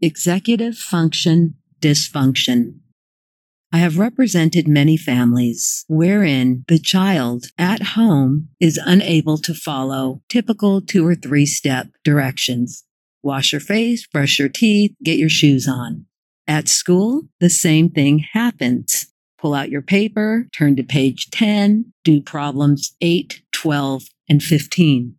Executive function dysfunction. I have represented many families wherein the child at home is unable to follow typical two or three step directions. Wash your face, brush your teeth, get your shoes on. At school, the same thing happens. Pull out your paper, turn to page 10, do problems 8, 12, and 15.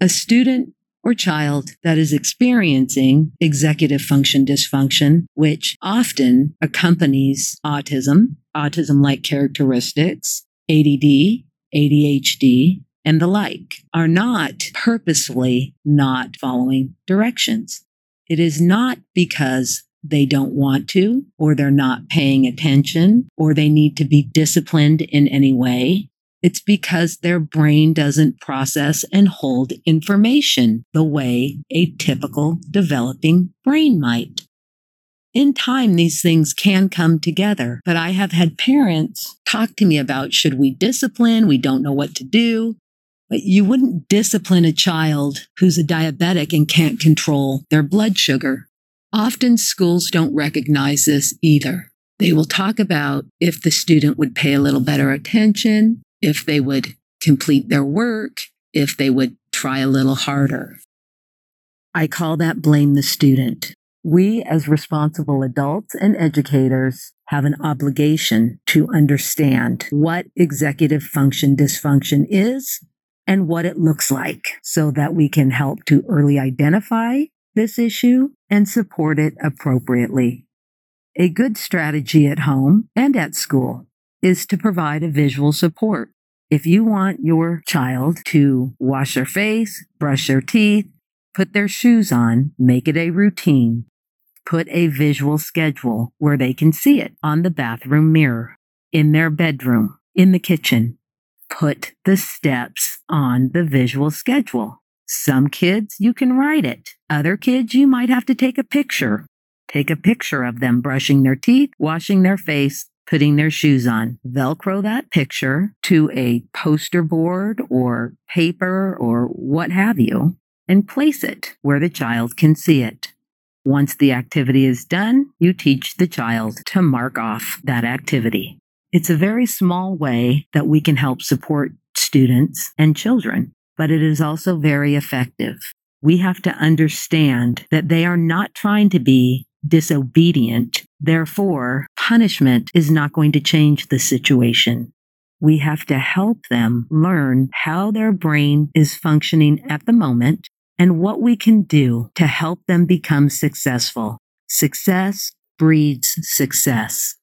A student or child that is experiencing executive function dysfunction, which often accompanies autism, autism like characteristics, ADD, ADHD, and the like, are not purposefully not following directions. It is not because they don't want to, or they're not paying attention, or they need to be disciplined in any way. It's because their brain doesn't process and hold information the way a typical developing brain might. In time, these things can come together, but I have had parents talk to me about should we discipline? We don't know what to do. But you wouldn't discipline a child who's a diabetic and can't control their blood sugar. Often schools don't recognize this either. They will talk about if the student would pay a little better attention, if they would complete their work, if they would try a little harder. I call that blame the student. We, as responsible adults and educators, have an obligation to understand what executive function dysfunction is and what it looks like so that we can help to early identify this issue and support it appropriately. A good strategy at home and at school is to provide a visual support. If you want your child to wash their face, brush their teeth, put their shoes on, make it a routine. Put a visual schedule where they can see it on the bathroom mirror, in their bedroom, in the kitchen. Put the steps on the visual schedule. Some kids, you can write it. Other kids, you might have to take a picture. Take a picture of them brushing their teeth, washing their face, putting their shoes on. Velcro that picture to a poster board or paper or what have you, and place it where the child can see it. Once the activity is done, you teach the child to mark off that activity. It's a very small way that we can help support students and children, but it is also very effective. We have to understand that they are not trying to be disobedient. Therefore, punishment is not going to change the situation. We have to help them learn how their brain is functioning at the moment and what we can do to help them become successful. Success breeds success.